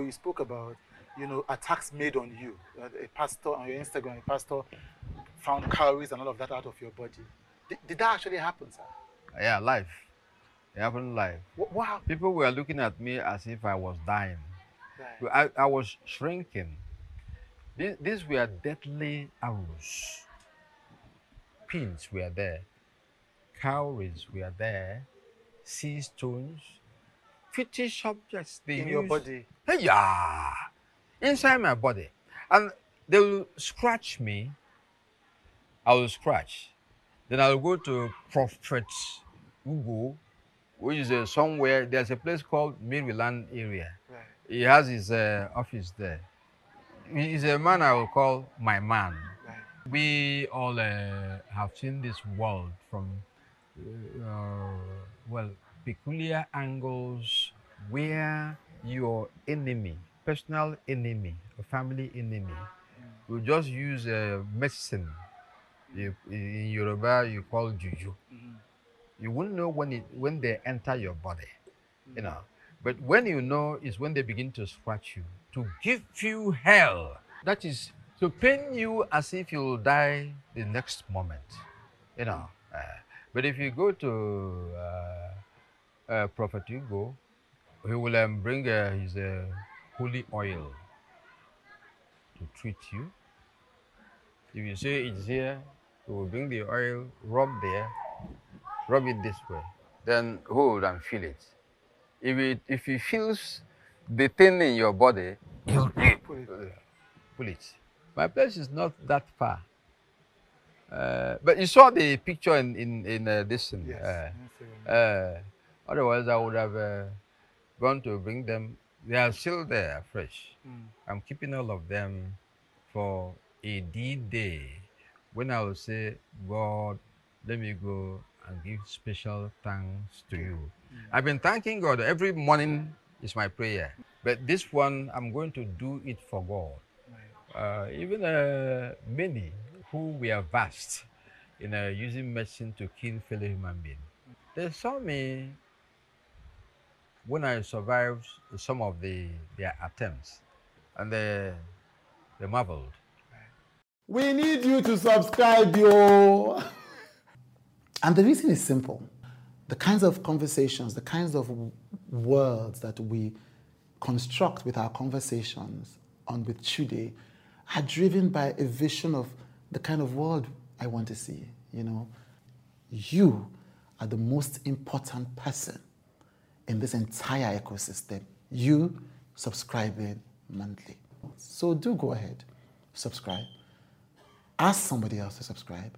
you spoke about, you know, attacks made on you. Uh, a pastor on your Instagram, a pastor found cowries and all of that out of your body. Did, did that actually happen, sir? Yeah, live. It happened live. What, what happened? People were looking at me as if I was dying. Right. I, I was shrinking. These, these were deadly arrows. Pins were there. Cowries were there. Sea stones. Fetish objects they In your use- body. Hey, yeah, inside my body. And they will scratch me. I will scratch. Then I'll go to Prophet Ugo, which is uh, somewhere. There's a place called Maryland area. Right. He has his uh, office there. He's a man I will call my man. Right. We all uh, have seen this world from, uh, well, peculiar angles where your enemy, personal enemy, family enemy, will just use a medicine. You, in Yoruba, you call juju. You won't know when it when they enter your body, you know. But when you know is when they begin to scratch you to give you hell. That is to pain you as if you'll die the next moment, you know. Uh, but if you go to uh, uh, Prophet Ugo, he will um, bring uh, his uh, holy oil to treat you. If you say it's here, he will bring the oil, rub there, rub it this way, then hold and feel it. If it if he feels the thing in your body, he'll Pull it. pull it. My place is not that far. Uh, but you saw the picture in in, in uh, this thing. Yes. Uh, uh, otherwise, I would have uh, gone to bring them. They are still there, fresh. Mm. I'm keeping all of them for a D day when I will say, God, let me go and give special thanks to you. I've been thanking God every morning is my prayer, but this one I'm going to do it for God. Uh, even uh, many who were vast in uh, using medicine to kill fellow human beings. They saw me when I survived some of the their attempts, and they they marveled. We need you to subscribe, yo. And the reason is simple. The kinds of conversations, the kinds of w- words that we construct with our conversations on with Chude are driven by a vision of the kind of world I want to see. You know, you are the most important person in this entire ecosystem. You subscribing monthly. So do go ahead, subscribe. Ask somebody else to subscribe.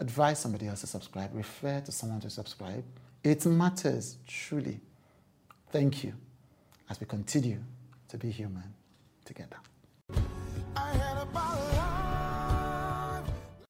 Advise somebody else to subscribe. Refer to someone to subscribe. It matters, truly. Thank you as we continue to be human together.